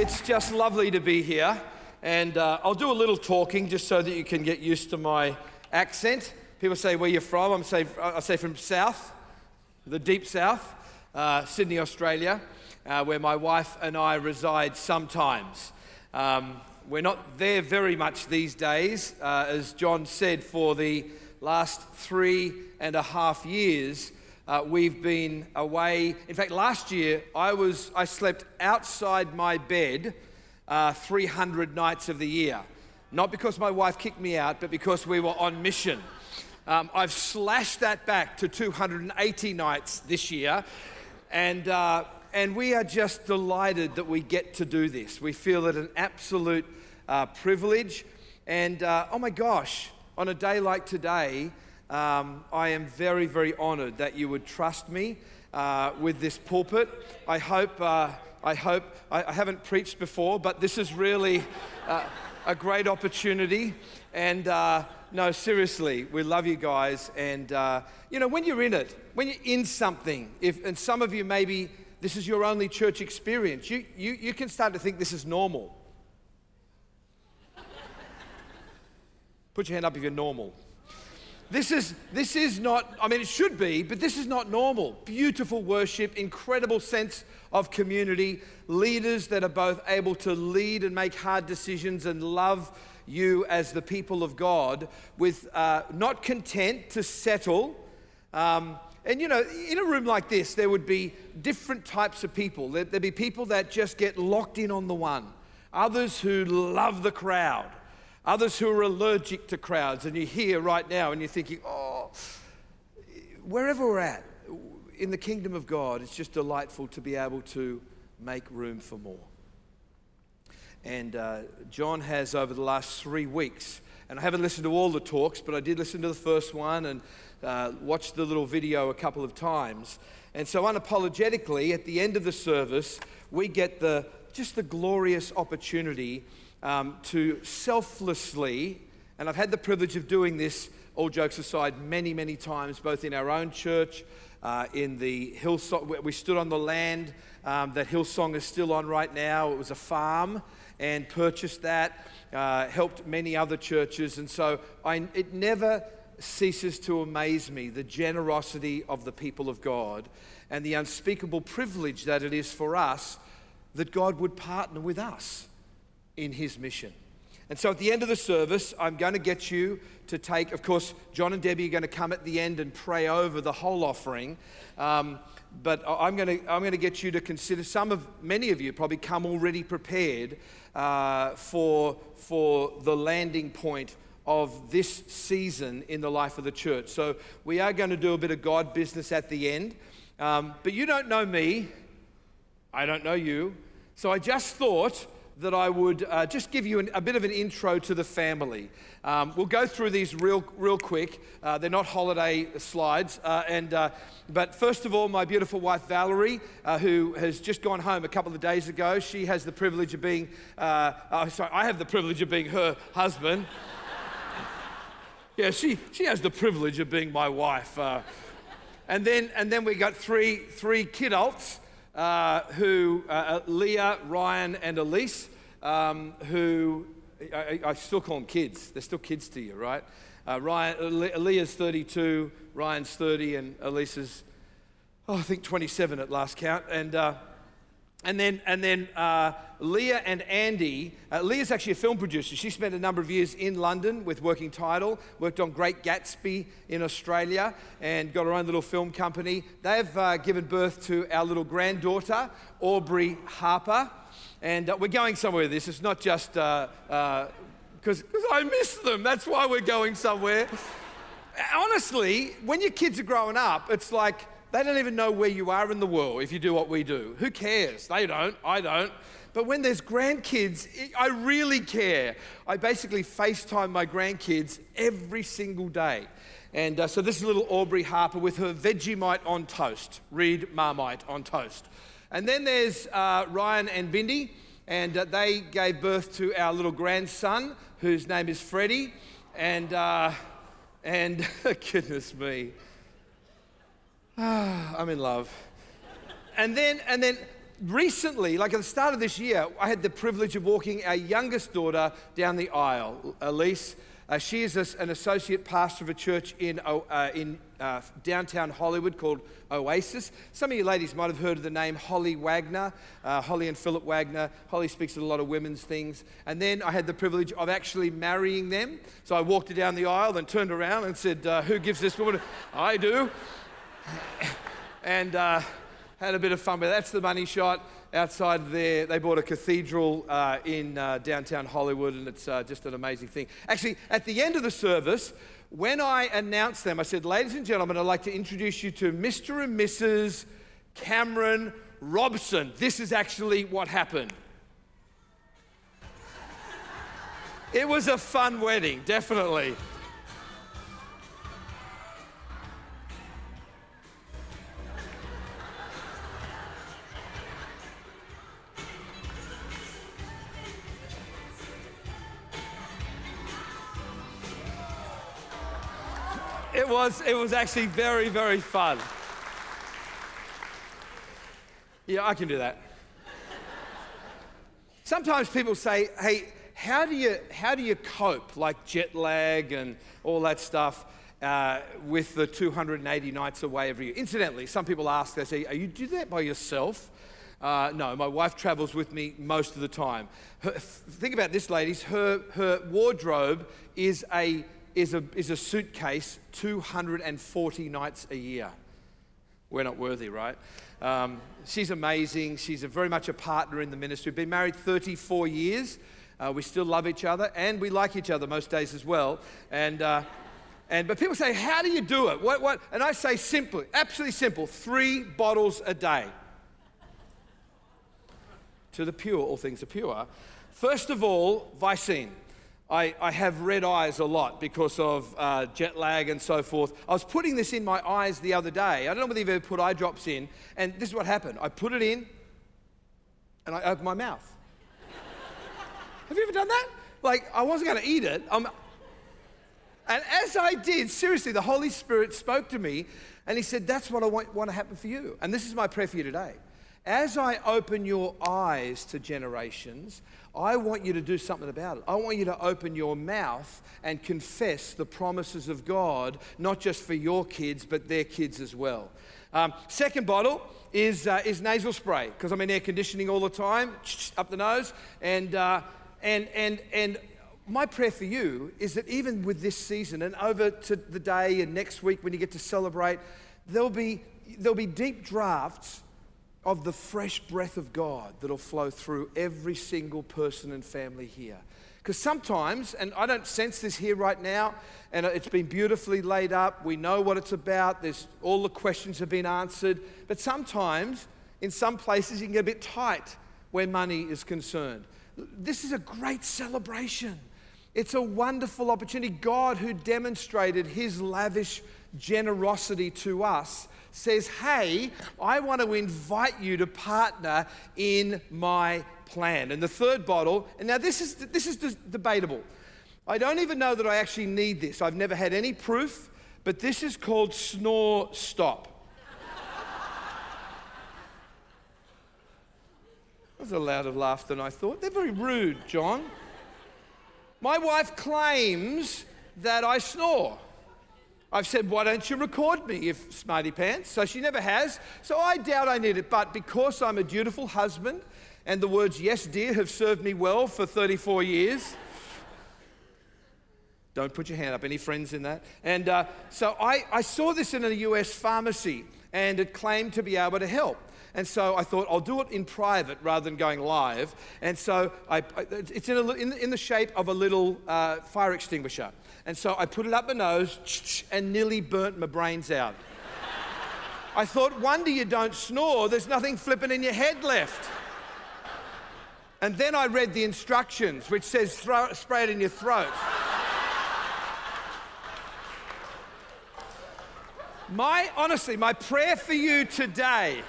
It's just lovely to be here. And uh, I'll do a little talking just so that you can get used to my accent. People say, Where you're from? I'm say, I say from South, the deep South, uh, Sydney, Australia, uh, where my wife and I reside sometimes. Um, we're not there very much these days. Uh, as John said, for the last three and a half years, uh, we've been away. In fact, last year I was I slept outside my bed uh, 300 nights of the year, not because my wife kicked me out, but because we were on mission. Um, I've slashed that back to 280 nights this year, and uh, and we are just delighted that we get to do this. We feel it an absolute uh, privilege, and uh, oh my gosh, on a day like today. Um, I am very, very honored that you would trust me uh, with this pulpit. I hope, uh, I hope, I, I, haven't preached before, but this is really uh, a great opportunity. And uh, no, seriously, we love you guys. And, uh, you know, when you're in it, when you're in something, if, and some of you maybe this is your only church experience, you, you, you can start to think this is normal. Put your hand up if you're normal. This is, this is not, I mean, it should be, but this is not normal. Beautiful worship, incredible sense of community, leaders that are both able to lead and make hard decisions and love you as the people of God, with uh, not content to settle. Um, and you know, in a room like this, there would be different types of people. There'd be people that just get locked in on the one, others who love the crowd Others who are allergic to crowds, and you're here right now and you're thinking, oh, wherever we're at in the kingdom of God, it's just delightful to be able to make room for more. And uh, John has, over the last three weeks, and I haven't listened to all the talks, but I did listen to the first one and uh, watched the little video a couple of times. And so, unapologetically, at the end of the service, we get the just the glorious opportunity um, to selflessly, and I've had the privilege of doing this, all jokes aside, many, many times, both in our own church, uh, in the Hillsong. We stood on the land um, that Hillsong is still on right now. It was a farm and purchased that, uh, helped many other churches. And so I, it never ceases to amaze me the generosity of the people of God and the unspeakable privilege that it is for us that God would partner with us in his mission. And so at the end of the service, I'm going to get you to take, of course, John and Debbie are going to come at the end and pray over the whole offering. Um, but I'm going, to, I'm going to get you to consider, some of, many of you probably come already prepared uh, for, for the landing point of this season in the life of the church. So we are going to do a bit of God business at the end. Um, but you don't know me, I don't know you. So I just thought that I would uh, just give you an, a bit of an intro to the family. Um, we'll go through these real, real quick. Uh, they're not holiday slides. Uh, and, uh, but first of all, my beautiful wife Valerie, uh, who has just gone home a couple of days ago, she has the privilege of being, oh, sorry, I have the privilege of being her husband. yeah, she, she has the privilege of being my wife. and, then, and then we got three, three kidults uh, who, uh, uh, Leah, Ryan, and Elise, um, who I, I, still call them kids. They're still kids to you, right? Uh, Ryan, Leah's 32, Ryan's 30, and Elise's, oh, I think 27 at last count. And uh, and then, and then uh, Leah and Andy. Uh, Leah's actually a film producer. She spent a number of years in London with Working Title, worked on Great Gatsby in Australia, and got her own little film company. They've uh, given birth to our little granddaughter, Aubrey Harper. And uh, we're going somewhere with this. It's not just because uh, uh, I miss them. That's why we're going somewhere. Honestly, when your kids are growing up, it's like, they don't even know where you are in the world if you do what we do. Who cares? They don't. I don't. But when there's grandkids, I really care. I basically FaceTime my grandkids every single day. And uh, so this is little Aubrey Harper with her Vegemite on toast. Read Marmite on toast. And then there's uh, Ryan and Bindi, and uh, they gave birth to our little grandson, whose name is Freddie. And, uh, and goodness me. I'm in love. And then, and then recently, like at the start of this year, I had the privilege of walking our youngest daughter down the aisle, Elise. Uh, she is a, an associate pastor of a church in, uh, in uh, downtown Hollywood called Oasis. Some of you ladies might have heard of the name Holly Wagner, uh, Holly and Philip Wagner. Holly speaks at a lot of women's things. And then I had the privilege of actually marrying them. So I walked her down the aisle, then turned around and said, uh, Who gives this woman? I do. and uh, had a bit of fun with that. That's the money shot outside there. They bought a cathedral uh, in uh, downtown Hollywood, and it's uh, just an amazing thing. Actually, at the end of the service, when I announced them, I said, Ladies and gentlemen, I'd like to introduce you to Mr. and Mrs. Cameron Robson. This is actually what happened. It was a fun wedding, definitely. Was, it was actually very, very fun. Yeah, I can do that. Sometimes people say, hey, how do you, how do you cope, like jet lag and all that stuff, uh, with the 280 nights away every year? Incidentally, some people ask, they say, are you do that by yourself? Uh, no, my wife travels with me most of the time. Her, think about this, ladies. Her, her wardrobe is a is a, is a suitcase 240 nights a year. We're not worthy, right? Um, she's amazing. She's a very much a partner in the ministry. We've been married 34 years. Uh, we still love each other and we like each other most days as well. And, uh, and, but people say, How do you do it? What, what? And I say simply, absolutely simple three bottles a day. To the pure, all things are pure. First of all, Visine. I, I have red eyes a lot because of uh, jet lag and so forth. I was putting this in my eyes the other day. I don't know whether you've ever put eye drops in, and this is what happened. I put it in, and I opened my mouth. have you ever done that? Like, I wasn't going to eat it. I'm, and as I did, seriously, the Holy Spirit spoke to me, and He said, That's what I want, want to happen for you. And this is my prayer for you today. As I open your eyes to generations, I want you to do something about it. I want you to open your mouth and confess the promises of God, not just for your kids, but their kids as well. Um, second bottle is, uh, is nasal spray, because I'm in air conditioning all the time, up the nose. And, uh, and, and, and my prayer for you is that even with this season and over to the day and next week when you get to celebrate, there'll be, there'll be deep drafts of the fresh breath of God that'll flow through every single person and family here. Because sometimes, and I don't sense this here right now, and it's been beautifully laid up. We know what it's about. There's all the questions have been answered. But sometimes, in some places, you can get a bit tight where money is concerned. This is a great celebration. It's a wonderful opportunity. God, who demonstrated his lavish generosity to us, says, Hey, I want to invite you to partner in my plan. And the third bottle, and now this is, this is debatable. I don't even know that I actually need this. I've never had any proof, but this is called Snore Stop. That was a louder laugh than I thought. They're very rude, John. My wife claims that I snore. I've said, why don't you record me if smarty pants? So she never has. So I doubt I need it. But because I'm a dutiful husband and the words yes, dear have served me well for 34 years. Don't put your hand up. Any friends in that? And uh, so I, I saw this in a US pharmacy and it claimed to be able to help. And so I thought, I'll do it in private rather than going live. And so I, it's in, a, in, in, the shape of a little uh, fire extinguisher. And so I put it up my nose and nearly burnt my brains out. I thought, wonder you don't snore, there's nothing flipping in your head left. And then I read the instructions, which says throw, spray it in your throat. My, honestly, my prayer for you today,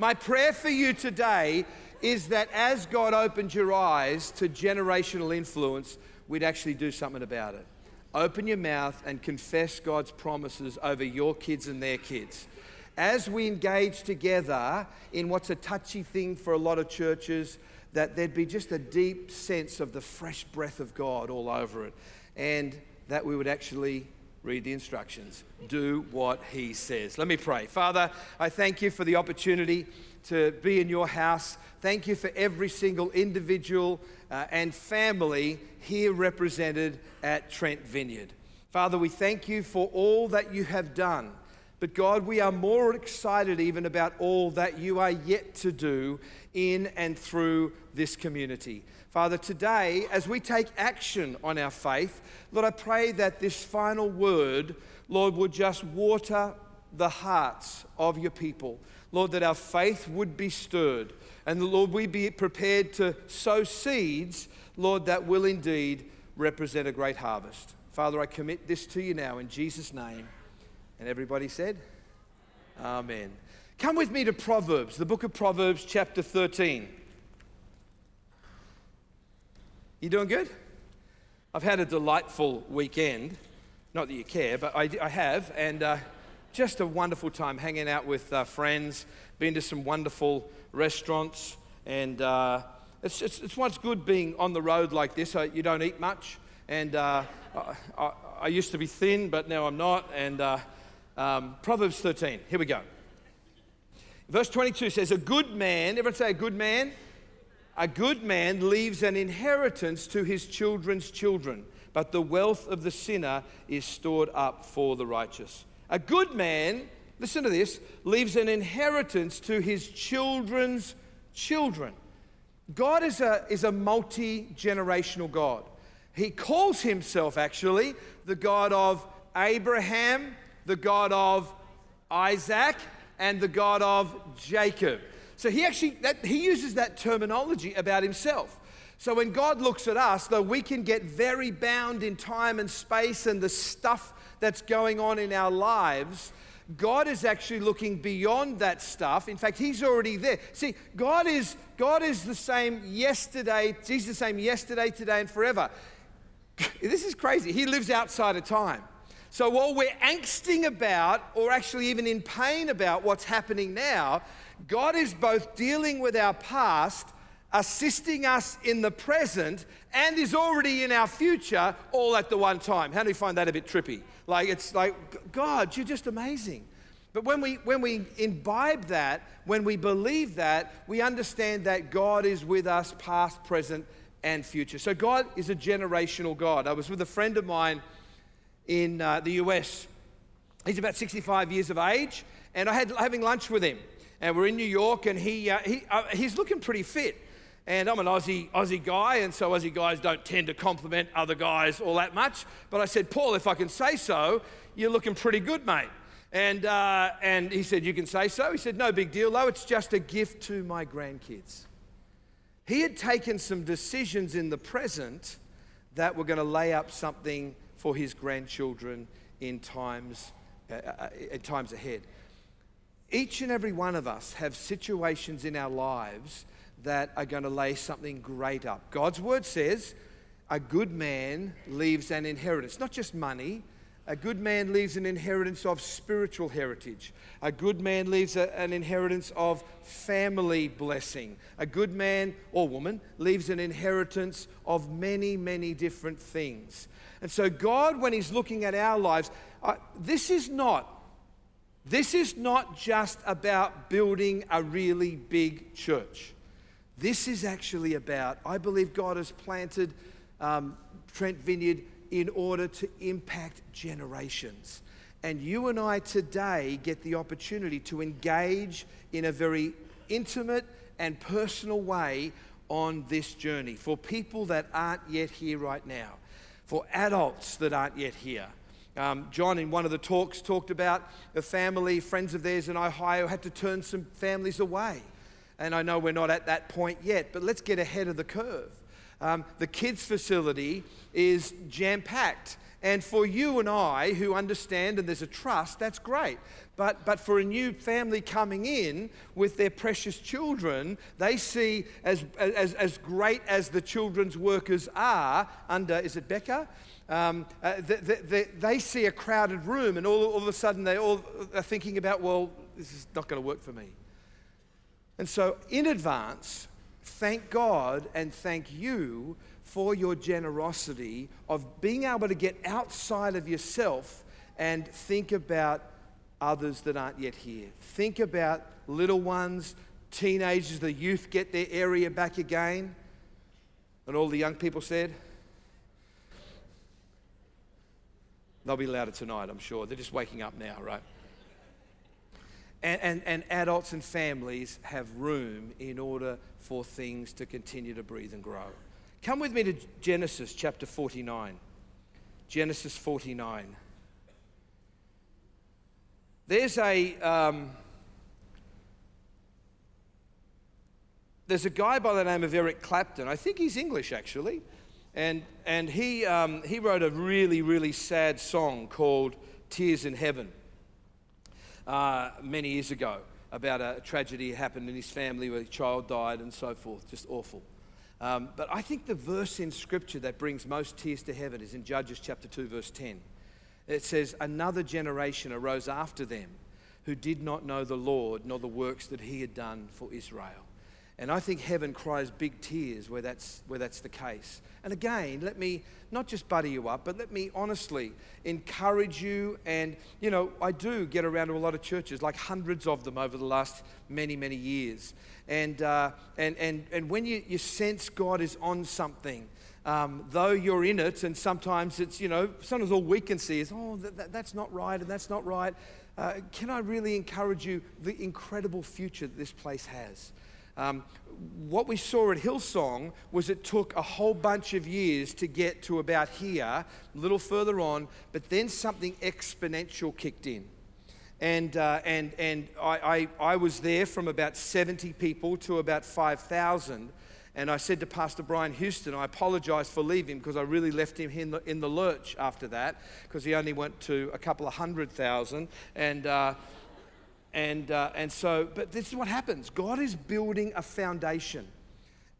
my prayer for you today is that as God opens your eyes to generational influence, we'd actually do something about it. Open your mouth and confess God's promises over your kids and their kids. as we engage together in what's a touchy thing for a lot of churches, that there'd be just a deep sense of the fresh breath of God all over it, and that we would actually read the instructions, do what He says. Let me pray. Father, I thank you for the opportunity to be in your house. Thank you for every single individual uh, and family here represented at Trent Vineyard. Father, we thank you for all that you have done. But God, we are more excited even about all that you are yet to do in and through this community. Father, today, as we take action on our faith, Lord, I pray that this final word, Lord, would just water the hearts of your people. Lord, that our faith would be stirred. And Lord, we be prepared to sow seeds, Lord, that will indeed represent a great harvest. Father, I commit this to you now in Jesus' name. And everybody said, Amen. Come with me to Proverbs, the book of Proverbs, chapter 13. You doing good? I've had a delightful weekend. Not that you care, but I, I have. And uh, just a wonderful time hanging out with uh, friends, been to some wonderful restaurants. And uh, it's, it's, it's what's good being on the road like this. you don't eat much. And uh, I, I, used to be thin, but now I'm not. And uh, um, Proverbs 13, here we go. Verse 22 says, A good man, everyone say a good man? A good man leaves an inheritance to his children's children, but the wealth of the sinner is stored up for the righteous. A good man, listen to this, leaves an inheritance to his children's children. God is a, is a multi generational God. He calls himself actually the God of Abraham, the God of Isaac, and the God of Jacob. So he actually that, he uses that terminology about himself. So when God looks at us, though we can get very bound in time and space and the stuff that's going on in our lives, God is actually looking beyond that stuff. In fact, He's already there. See, God is, God is the same yesterday, He's the same yesterday, today, and forever. This is crazy. He lives outside of time. So while we're angsting about, or actually even in pain about what's happening now, God is both dealing with our past, assisting us in the present, and is already in our future all at the one time. How do you find that a bit trippy? Like, it's like, God, you're just amazing. But when we, when we imbibe that, when we believe that, we understand that God is with us past, present, and future. So God is a generational God. I was with a friend of mine in uh, the US. He's about 65 years of age, and I had having lunch with him and we're in New York, and he, uh, he uh, he's looking pretty fit. And I'm an Aussie, Aussie guy, and so Aussie guys don't tend to compliment other guys all that much. But I said, Paul, if I can say so, you're looking pretty good, mate. And, uh, and he said, You can say so? He said, No big deal, though. It's just a gift to my grandkids. He had taken some decisions in the present that were going to lay up something for his grandchildren in times, uh, uh, in times ahead. Each and every one of us have situations in our lives that are going to lay something great up. God's word says a good man leaves an inheritance, not just money. A good man leaves an inheritance of spiritual heritage. A good man leaves a, an inheritance of family blessing. A good man or woman leaves an inheritance of many, many different things. And so, God, when He's looking at our lives, uh, this is not this is not just about building a really big church. This is actually about, I believe God has planted um, Trent Vineyard in order to impact generations. And you and I today get the opportunity to engage in a very intimate and personal way on this journey for people that aren't yet here right now, for adults that aren't yet here um, John, in one of the talks, talked about a family, friends of theirs in Ohio, had to turn some families away. And I know we're not at that point yet, but let's get ahead of the curve. Um, the kids' facility is jam packed. And for you and I who understand and there's a trust, that's great. But, but for a new family coming in with their precious children, they see as, as, as great as the children's workers are under, is it Becca? Um, uh, they, they, they, see a crowded room, and all, all, of a sudden they all are thinking about, well, this is not going to work for me. And so, in advance, thank God and thank you for your generosity of being able to get outside of yourself and think about others that aren't yet here. Think about little ones, teenagers, the youth get their area back again. And all the young people said, They'll be louder tonight, I'm sure. They're just waking up now, right? And, and, and, adults and families have room in order for things to continue to breathe and grow. Come with me to Genesis chapter 49. Genesis 49. There's a. Um, there's a guy by the name of Eric Clapton. I think he's English actually. And, and he, um, he wrote a really, really sad song called Tears in Heaven uh, many years ago about a tragedy happened in his family where a child died and so forth. Just awful. Um, but I think the verse in Scripture that brings most tears to heaven is in Judges chapter 2, verse 10. It says, Another generation arose after them who did not know the Lord nor the works that he had done for Israel. And I think heaven cries big tears where that's, where that's the case. And again, let me not just butter you up, but let me honestly encourage you. And, you know, I do get around to a lot of churches, like hundreds of them over the last many, many years. And, uh, and, and, and when you, you sense God is on something, um, though you're in it, and sometimes it's, you know, sometimes all we can see is, oh, that, that, that's not right and that's not right. Uh, can I really encourage you the incredible future that this place has? Um, what we saw at Hillsong was it took a whole bunch of years to get to about here, a little further on, but then something exponential kicked in. And, uh, and, and I, I, I was there from about 70 people to about 5,000. And I said to Pastor Brian Houston, I apologize for leaving because I really left him in the, in the lurch after that because he only went to a couple of hundred thousand. And, uh, and, uh, and so, but this is what happens God is building a foundation.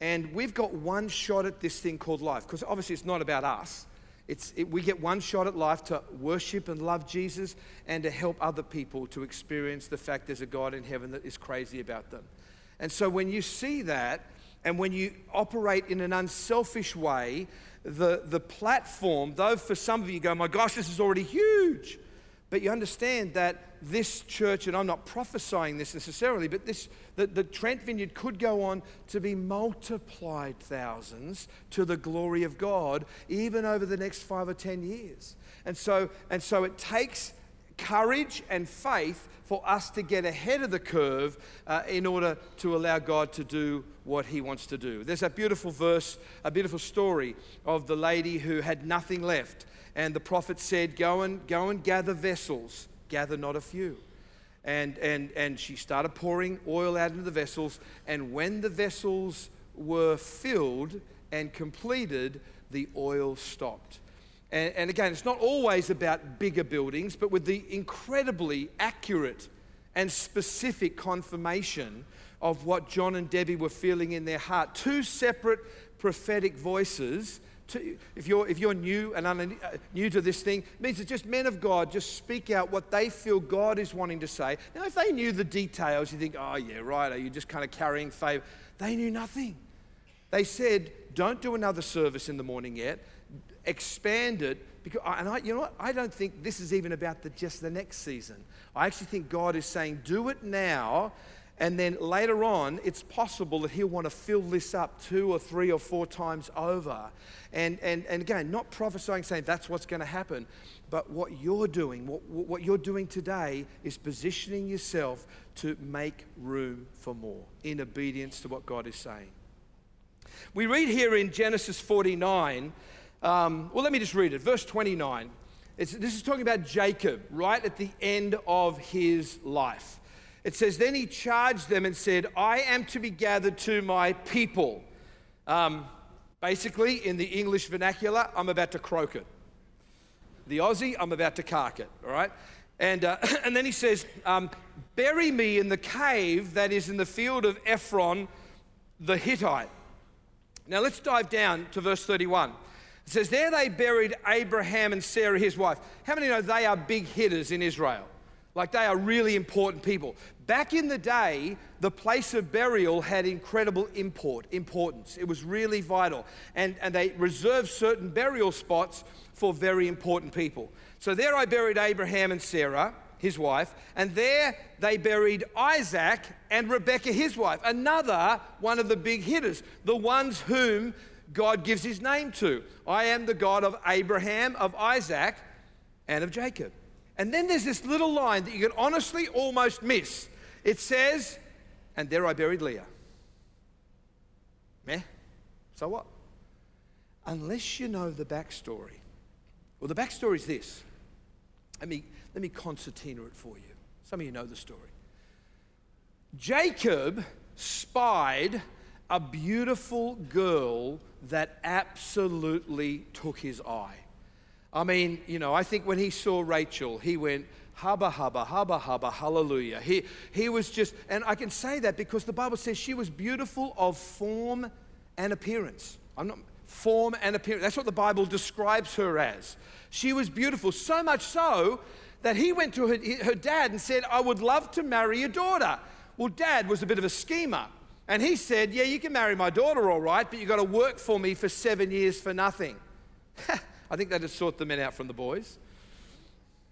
And we've got one shot at this thing called life, because obviously it's not about us. It's, it, we get one shot at life to worship and love Jesus and to help other people to experience the fact there's a God in heaven that is crazy about them. And so when you see that, and when you operate in an unselfish way, the, the platform, though for some of you go, my gosh, this is already huge. But you understand that this church, and I'm not prophesying this necessarily, but this, the, the Trent Vineyard could go on to be multiplied thousands to the glory of God, even over the next five or ten years. And so, and so it takes courage and faith for us to get ahead of the curve uh, in order to allow God to do what He wants to do. There's a beautiful verse, a beautiful story of the lady who had nothing left. And the prophet said, Go and, go and gather vessels gather not a few. And, and, and she started pouring oil out into the vessels. And when the vessels were filled and completed, the oil stopped. And, and again, it's not always about bigger buildings, but with the incredibly accurate and specific confirmation of what John and Debbie were feeling in their heart. Two separate prophetic voices to, if, you're, if you're new and un, uh, new to this thing, it means it's just men of God just speak out what they feel God is wanting to say. Now, if they knew the details, you think, oh, yeah, right, are you just kind of carrying favor? They knew nothing. They said, don't do another service in the morning yet, expand it. Because, and I, you know what? I don't think this is even about the, just the next season. I actually think God is saying, do it now and then later on, it's possible that he'll want to fill this up two or three or four times over. And, and, and again, not prophesying, saying that's what's going to happen, but what you're doing, what, what you're doing today is positioning yourself to make room for more in obedience to what God is saying. We read here in Genesis 49, um, well, let me just read it. Verse 29. It's, this is talking about Jacob right at the end of his life. It says, Then he charged them and said, I am to be gathered to my people. Um, basically, in the English vernacular, I'm about to croak it. The Aussie, I'm about to cark it, all right? And, uh, and then he says, um, Bury me in the cave that is in the field of Ephron the Hittite. Now let's dive down to verse 31. It says, There they buried Abraham and Sarah, his wife. How many know they are big hitters in Israel? Like they are really important people. Back in the day, the place of burial had incredible import, importance. It was really vital. And, and they reserved certain burial spots for very important people. So there I buried Abraham and Sarah, his wife, and there they buried Isaac and Rebekah, his wife, another one of the big hitters, the ones whom God gives his name to. I am the God of Abraham, of Isaac, and of Jacob. And then there's this little line that you can honestly almost miss. It says, And there I buried Leah. Meh? So what? Unless you know the backstory. Well, the backstory is this. Let me, let me concertina it for you. Some of you know the story. Jacob spied a beautiful girl that absolutely took his eye. I mean, you know, I think when he saw Rachel, he went, hubba, hubba, hubba, hubba, hallelujah. He, he was just, and I can say that because the Bible says she was beautiful of form and appearance. I'm not, form and appearance. That's what the Bible describes her as. She was beautiful, so much so that he went to her, her dad and said, I would love to marry your daughter. Well, dad was a bit of a schemer. And he said, Yeah, you can marry my daughter, all right, but you've got to work for me for seven years for nothing. I think they just sort the men out from the boys.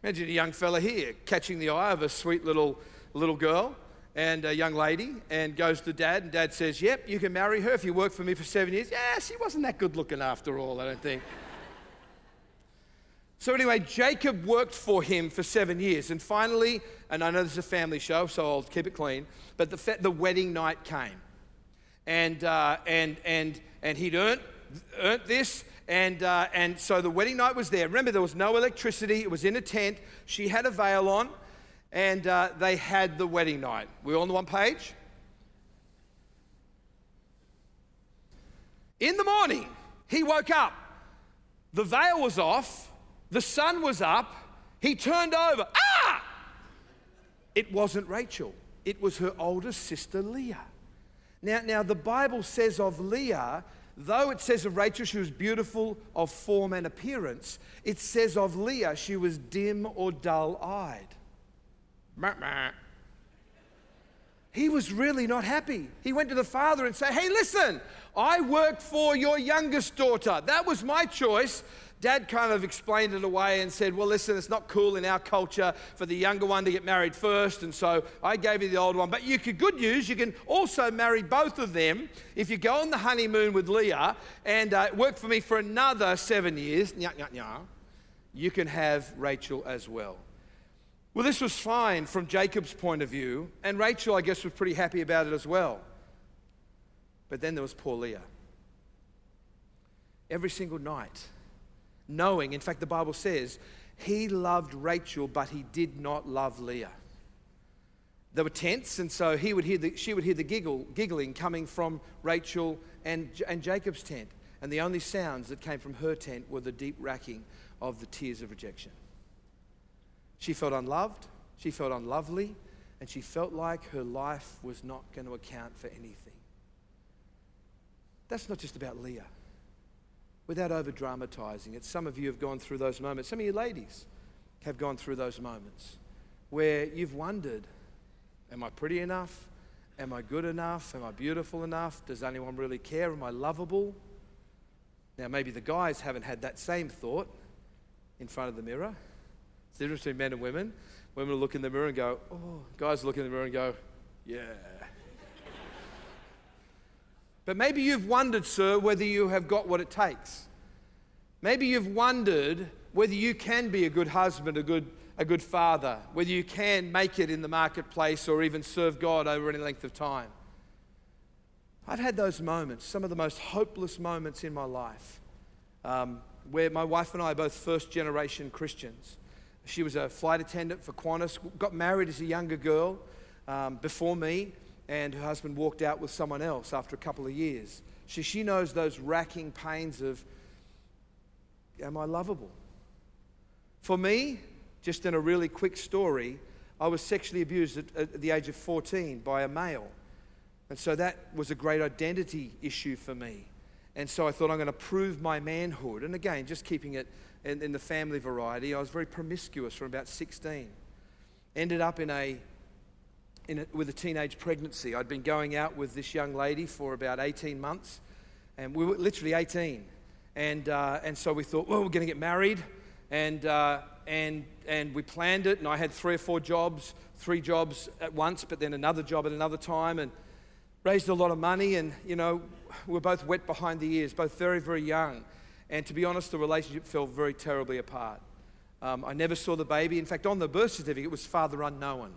Imagine a young fella here catching the eye of a sweet little, little girl and a young lady and goes to dad, and dad says, Yep, you can marry her if you work for me for seven years. Yeah, she wasn't that good looking after all, I don't think. so, anyway, Jacob worked for him for seven years, and finally, and I know this is a family show, so I'll keep it clean, but the, the wedding night came. And, uh, and, and, and he'd earned, earned this, and, uh, and so the wedding night was there. Remember, there was no electricity, it was in a tent. She had a veil on, and uh, they had the wedding night. We all on the one page? In the morning, he woke up. The veil was off, the sun was up. He turned over. Ah! It wasn't Rachel, it was her older sister Leah. Now, now the Bible says of Leah though it says of Rachel she was beautiful of form and appearance, it says of Leah she was dim or dull eyed. He was really not happy. He went to the father and said, Hey, listen, I worked for your youngest daughter. That was my choice. Dad kind of explained it away and said, Well, listen, it's not cool in our culture for the younger one to get married first. And so I gave you the old one. But you could, good news, you can also marry both of them if you go on the honeymoon with Leah and uh, work for me for another seven years. Nya, nya, nya, you can have Rachel as well. Well, this was fine from Jacob's point of view. And Rachel, I guess, was pretty happy about it as well. But then there was poor Leah. Every single night, knowing, in fact, the Bible says, he loved Rachel, but he did not love Leah. There were tents, and so he would hear the, she would hear the giggle, giggling coming from Rachel and, and Jacob's tent. And the only sounds that came from her tent were the deep racking of the tears of rejection. She felt unloved, she felt unlovely, and she felt like her life was not going to account for anything. That's not just about Leah without over dramatizing it. Some of you have gone through those moments. Some of you ladies have gone through those moments where you've wondered Am I pretty enough? Am I good enough? Am I beautiful enough? Does anyone really care? Am I lovable? Now, maybe the guys haven't had that same thought in front of the mirror. It's the difference between men and women. Women will look in the mirror and go, oh, guys look in the mirror and go, yeah. But maybe you've wondered, sir, whether you have got what it takes. Maybe you've wondered whether you can be a good husband, a good, a good father, whether you can make it in the marketplace or even serve God over any length of time. I've had those moments, some of the most hopeless moments in my life, um, where my wife and I are both first generation Christians. She was a flight attendant for Qantas, got married as a younger girl um, before me and her husband walked out with someone else after a couple of years. She, she knows those racking pains of, am I lovable? For me, just in a really quick story, I was sexually abused at, at the age of 14 by a male. And so that was a great identity issue for me. And so I thought I'm going to prove my manhood. And again, just keeping it in, in the family variety, I was very promiscuous from about 16. ended up in a, a, with a teenage pregnancy. I'd been going out with this young lady for about 18 months, and we were literally 18. And, uh, and so we thought, well, we're going to get married. And, uh, and, and we planned it, and I had three or four jobs, three jobs at once, but then another job at another time, and raised a lot of money. And, you know, we were both wet behind the ears, both very, very young. And to be honest, the relationship fell very terribly apart. Um, I never saw the baby. In fact, on the birth certificate, it was father unknown,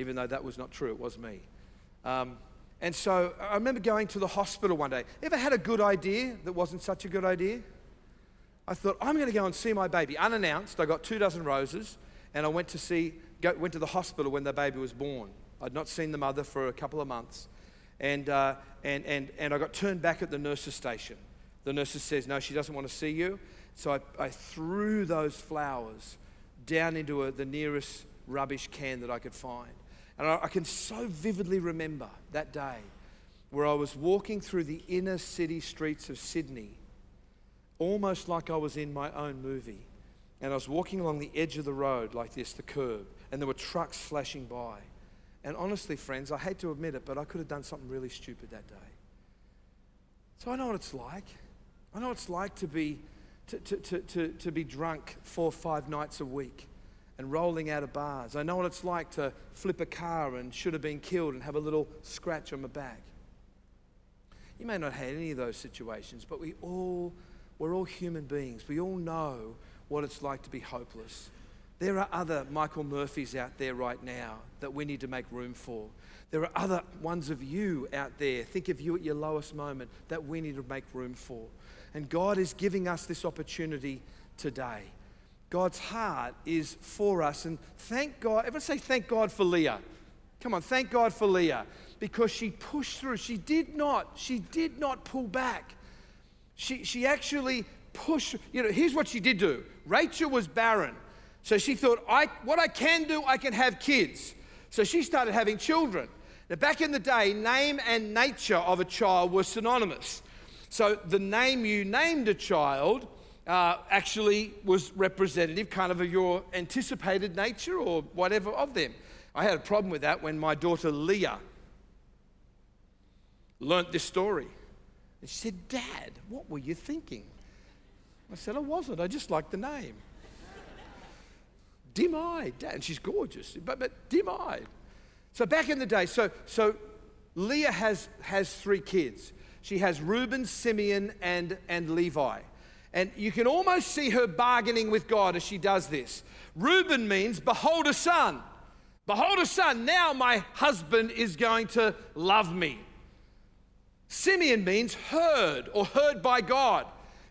even though that was not true. It was me. Um, and so I remember going to the hospital one day. Ever had a good idea that wasn't such a good idea? I thought, I'm going to go and see my baby. Unannounced, I got two dozen roses, and I went to see, go, went to the hospital when the baby was born. I'd not seen the mother for a couple of months. And, uh, and, and, and I got turned back at the nurse's station. The nurse says, No, she doesn't want to see you. So I, I threw those flowers down into a, the nearest rubbish can that I could find. And I, I can so vividly remember that day where I was walking through the inner city streets of Sydney, almost like I was in my own movie. And I was walking along the edge of the road like this, the curb, and there were trucks flashing by. And honestly, friends, I hate to admit it, but I could have done something really stupid that day. So I know what it's like. I know what it's like to be, to, to, to, to, to be drunk four or five nights a week and rolling out of bars. I know what it's like to flip a car and should have been killed and have a little scratch on my back. You may not have had any of those situations, but we all, we're all human beings. We all know what it's like to be hopeless. There are other Michael Murphys out there right now that we need to make room for. There are other ones of you out there. Think of you at your lowest moment that we need to make room for. And God is giving us this opportunity today. God's heart is for us. And thank God. Everyone say, thank God for Leah. Come on, thank God for Leah. Because she pushed through. She did not, she did not pull back. She, she actually pushed. You know, here's what she did do Rachel was barren. So she thought, I, what I can do, I can have kids. So she started having children. Now, back in the day, name and nature of a child were synonymous. So the name you named a child uh, actually was representative kind of of your anticipated nature or whatever of them. I had a problem with that when my daughter Leah learnt this story. And she said, Dad, what were you thinking? I said, I wasn't. I just liked the name. dim eyed, Dad. And she's gorgeous, but, but dim eyed. So back in the day, so, so Leah has, has three kids. She has Reuben, Simeon, and, and Levi. And you can almost see her bargaining with God as she does this. Reuben means, Behold a son. Behold a son. Now my husband is going to love me. Simeon means heard or heard by God.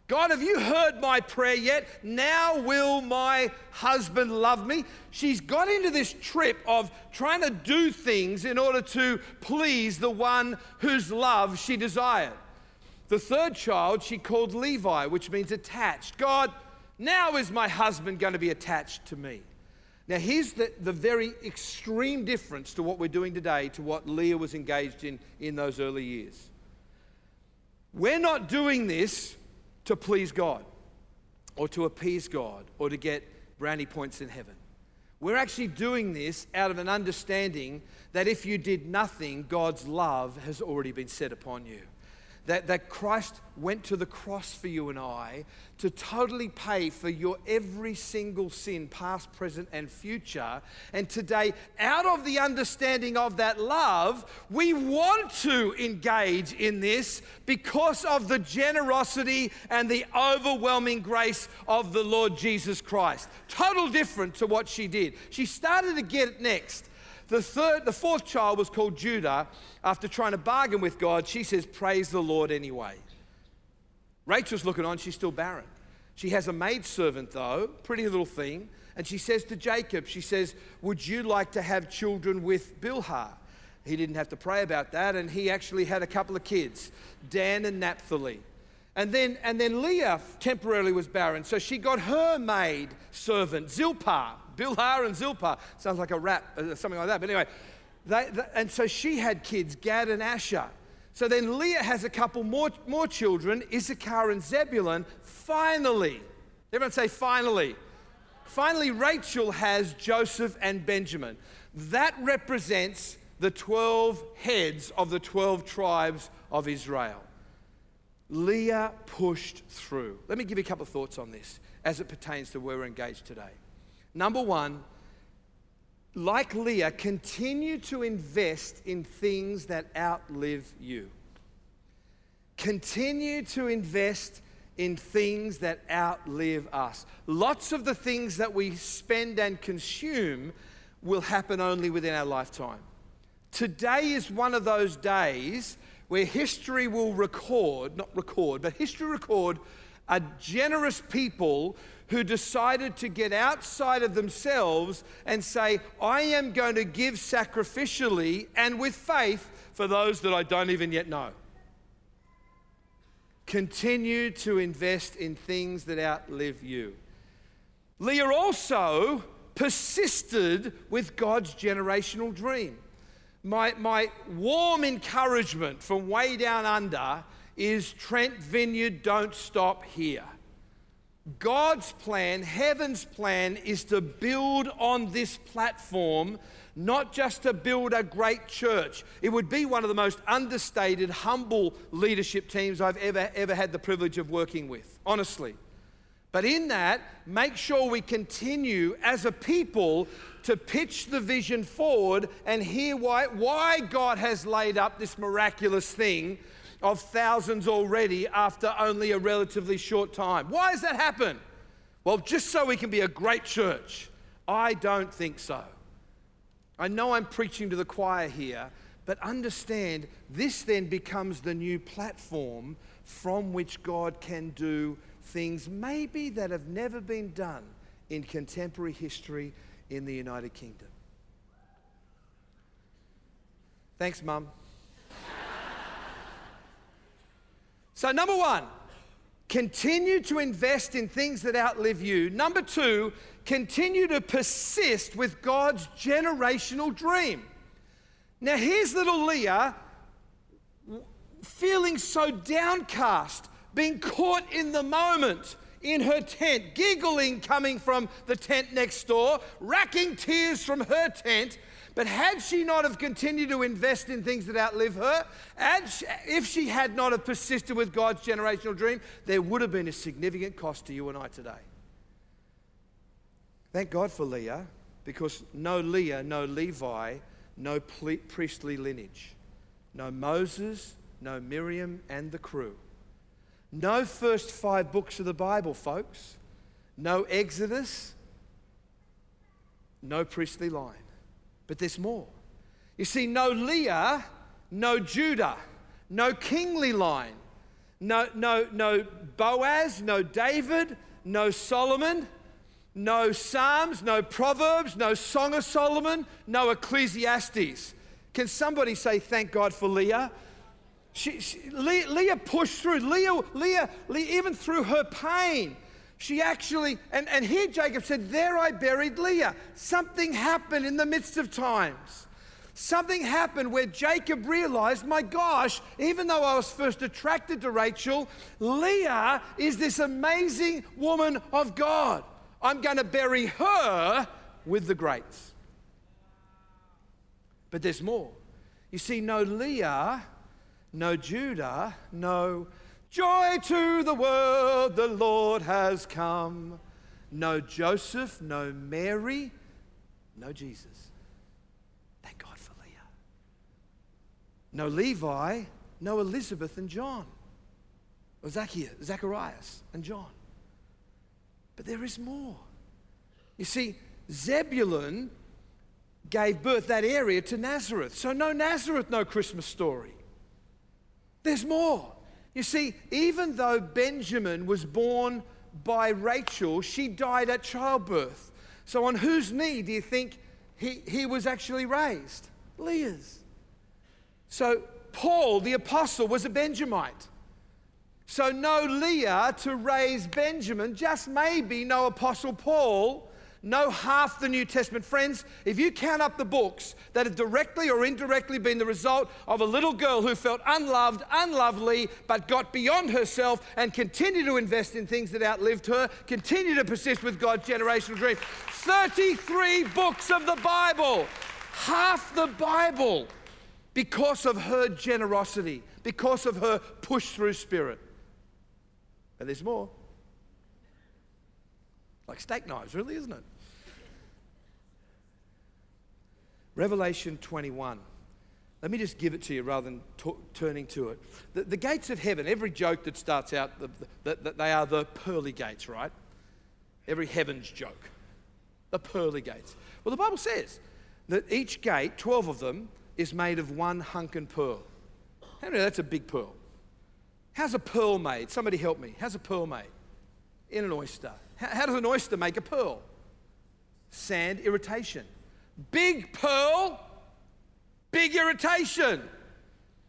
God, have you heard my prayer yet? Now will my husband love me? She's got into this trip of trying to do things in order to please the one whose love she desired. The third child she called Levi, which means attached. God, now is my husband going to be attached to me? Now, here's the, the very extreme difference to what we're doing today to what Leah was engaged in in those early years. We're not doing this to please God or to appease God or to get brownie points in heaven. We're actually doing this out of an understanding that if you did nothing, God's love has already been set upon you that, that Christ went to the cross for you and I to totally pay for your every single sin, past, present, and future. And today, out of the understanding of that love, we want to engage in this because of the generosity and the overwhelming grace of the Lord Jesus Christ. Total different to what she did. She started to get it next. The third, the fourth child was called Judah. After trying to bargain with God, she says, Praise the Lord anyway. Rachel's looking on, she's still barren. She has a maidservant, though, pretty little thing, and she says to Jacob, She says, Would you like to have children with Bilhah? He didn't have to pray about that, and he actually had a couple of kids, Dan and Naphtali. And then, and then Leah temporarily was barren, so she got her maid servant, Zilpah. Bilhah and Zilpah. Sounds like a rap, uh, something like that. But anyway, they, they, and so she had kids, Gad and Asher. So then Leah has a couple more, more children, Issachar and Zebulun. Finally, everyone say finally. finally, Rachel has Joseph and Benjamin. That represents the 12 heads of the 12 tribes of Israel. Leah pushed through. Let me give you a couple of thoughts on this as it pertains to where we're engaged today. Number one, like Leah, continue to invest in things that outlive you. Continue to invest in things that outlive us. Lots of the things that we spend and consume will happen only within our lifetime. Today is one of those days where history will record, not record, but history record a generous people who decided to get outside of themselves and say, I am going to give sacrificially and with faith for those that I don't even yet know. Continue to invest in things that outlive you. Leah also persisted with God's generational dream. My, my warm encouragement from way down under is Trent Vineyard, don't stop here. God's plan, heaven's plan, is to build on this platform, not just to build a great church. It would be one of the most understated, humble leadership teams I've ever, ever had the privilege of working with, honestly. But in that, make sure we continue as a people to pitch the vision forward and hear why, why God has laid up this miraculous thing of thousands already after only a relatively short time. Why has that happened? Well, just so we can be a great church. I don't think so. I know I'm preaching to the choir here, but understand this then becomes the new platform from which God can do things maybe that have never been done in contemporary history in the United Kingdom. Thanks, Mum. So, number one, continue to invest in things that outlive you. Number two, continue to persist with God's generational dream. Now, here's little Leah feeling so downcast, being caught in the moment in her tent, giggling coming from the tent next door, racking tears from her tent. But had she not have continued to invest in things that outlive her, if she had not have persisted with God's generational dream, there would have been a significant cost to you and I today. Thank God for Leah, because no Leah, no Levi, no priestly lineage, no Moses, no Miriam and the crew no first five books of the Bible, folks. No Exodus. No priestly line. But there's more. You see, no Leah, no Judah, no kingly line, no, no, no Boaz, no David, no Solomon, no Psalms, no Proverbs, no Song of Solomon, no Ecclesiastes. Can somebody say, Thank God for Leah? She, she, Leah, Leah, pushed through. Leah, Leah, Leah, even through her pain, she actually, and, and here Jacob said, There I buried Leah. Something happened in the midst of times. Something happened where Jacob realized, my gosh, even though I was first attracted to Rachel, Leah is this amazing woman of God. I'm going to bury her with the greats. But there's more. You see, no Leah no Judah, no joy to the world, the Lord has come. No Joseph, no Mary, no Jesus. Thank God for Leah. No Levi, no Elizabeth and John. Or Zacchaeus, Zacharias and John. But there is more. You see, Zebulun gave birth that area to Nazareth. So no Nazareth, no Christmas story. There's more. You see, even though Benjamin was born by Rachel, she died at childbirth. So, on whose knee do you think he, he was actually raised? Leah's. So, Paul, the apostle, was a Benjamite. So, no Leah to raise Benjamin, just maybe no Apostle Paul know half the New Testament. Friends, if you count up the books that have directly or indirectly been the result of a little girl who felt unloved, unlovely, but got beyond herself and continued to invest in things that outlived her, continue to persist with God's generational dream. 33 books of the Bible, half the Bible, because of her generosity, because of her push through spirit. And there's more. Like steak knives, really, isn't it? Revelation 21. Let me just give it to you rather than t- turning to it. The, the, gates of heaven, every joke that starts out, the, the, the, they are the pearly gates, right? Every heaven's joke. The pearly gates. Well, the Bible says that each gate, 12 of them, is made of one hunken pearl. How many that's a big pearl? How's a pearl made? Somebody help me. How's a pearl made? In an oyster. How does an oyster make a pearl? Sand irritation. Big pearl, big irritation.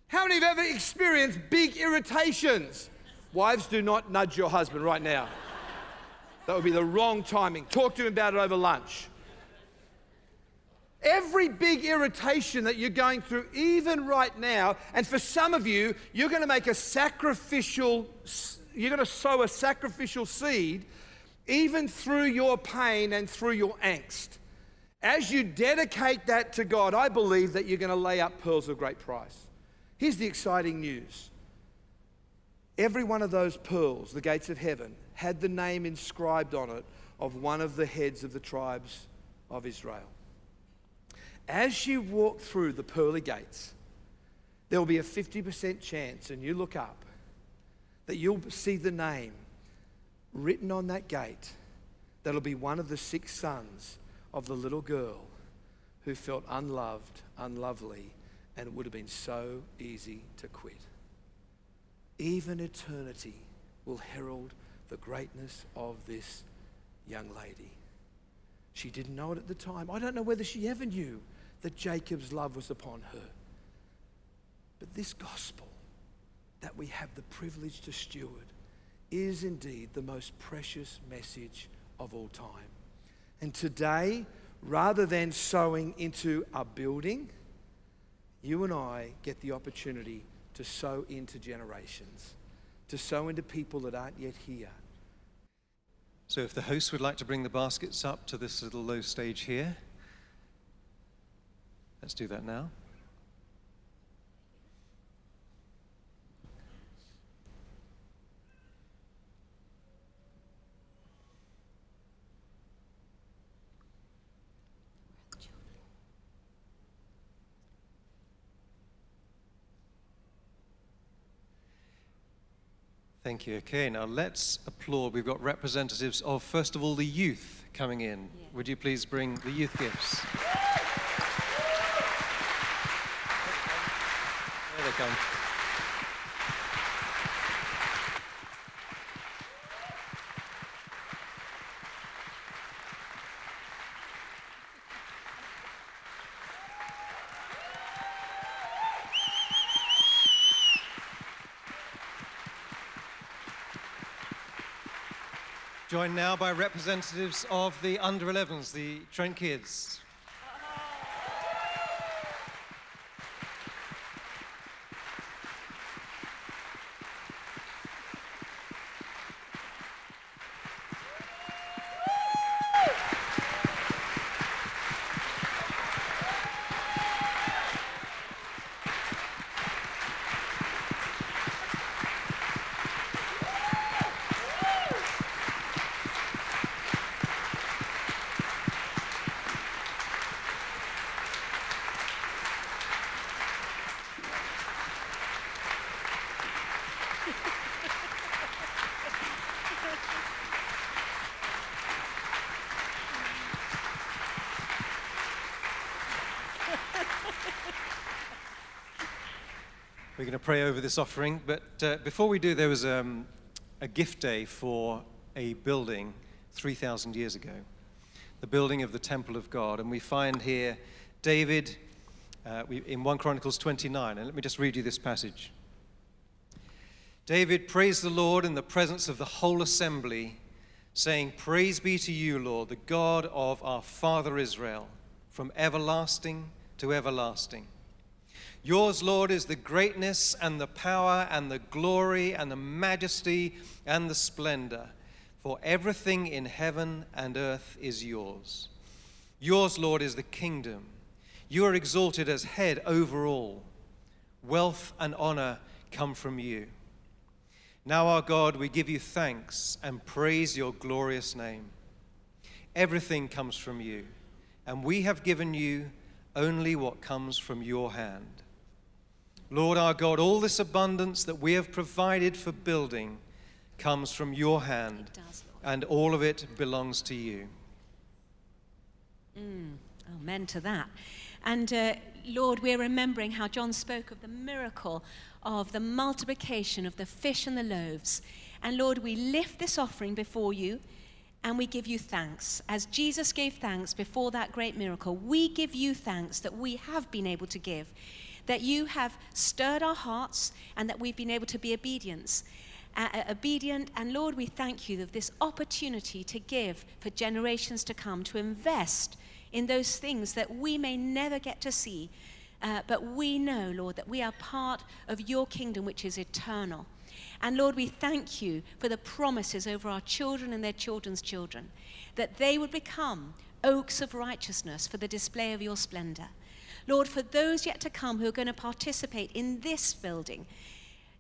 How many have ever experienced big irritations? Wives, do not nudge your husband right now. That would be the wrong timing. Talk to him about it over lunch. Every big irritation that you're going through, even right now, and for some of you, you're going to make a sacrificial, you're going to sow a sacrificial seed even through your pain and through your angst. As you dedicate that to God, I believe that you're going to lay up pearls of great price. Here's the exciting news every one of those pearls, the gates of heaven, had the name inscribed on it of one of the heads of the tribes of Israel. As you walk through the pearly gates, there will be a 50% chance, and you look up, that you'll see the name written on that gate that'll be one of the six sons of the little girl who felt unloved, unlovely, and it would have been so easy to quit. Even eternity will herald the greatness of this young lady. She didn't know it at the time. I don't know whether she ever knew that Jacob's love was upon her. But this gospel that we have the privilege to steward is indeed the most precious message of all time. And today, rather than sowing into a building, you and I get the opportunity to sow into generations, to sow into people that aren't yet here. So, if the host would like to bring the baskets up to this little low stage here, let's do that now. Thank you. Okay, now let's applaud. We've got representatives of, first of all, the youth coming in. Yeah. Would you please bring the youth gifts? There they come. Joined now by representatives of the under 11s, the Trent Kids. We're going to pray over this offering, but uh, before we do, there was um, a gift day for a building 3,000 years ago, the building of the temple of God. And we find here David uh, we, in 1 Chronicles 29. And let me just read you this passage. David praised the Lord in the presence of the whole assembly, saying, Praise be to you, Lord, the God of our father Israel, from everlasting to everlasting. Yours, Lord, is the greatness and the power and the glory and the majesty and the splendor, for everything in heaven and earth is yours. Yours, Lord, is the kingdom. You are exalted as head over all. Wealth and honor come from you. Now, our God, we give you thanks and praise your glorious name. Everything comes from you, and we have given you only what comes from your hand. Lord our God, all this abundance that we have provided for building comes from your hand, does, and all of it belongs to you. Mm, amen to that. And uh, Lord, we're remembering how John spoke of the miracle of the multiplication of the fish and the loaves. And Lord, we lift this offering before you and we give you thanks. As Jesus gave thanks before that great miracle, we give you thanks that we have been able to give that you have stirred our hearts and that we've been able to be obedient. Uh, uh, obedient, and Lord, we thank you of this opportunity to give for generations to come, to invest in those things that we may never get to see. Uh, but we know, Lord, that we are part of your kingdom, which is eternal. And Lord, we thank you for the promises over our children and their children's children, that they would become oaks of righteousness for the display of your splendor. Lord, for those yet to come who are going to participate in this building,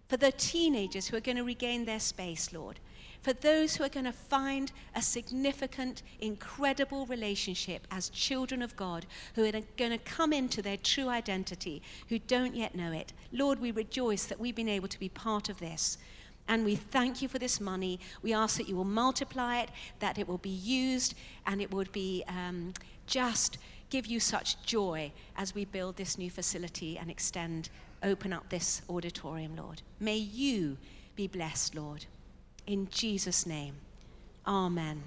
for the teenagers who are going to regain their space, Lord, for those who are going to find a significant, incredible relationship as children of God, who are going to come into their true identity, who don't yet know it. Lord, we rejoice that we've been able to be part of this. And we thank you for this money. We ask that you will multiply it, that it will be used, and it would be um, just give you such joy as we build this new facility and extend, open up this auditorium, Lord. May you be blessed, Lord. In Jesus' name, amen.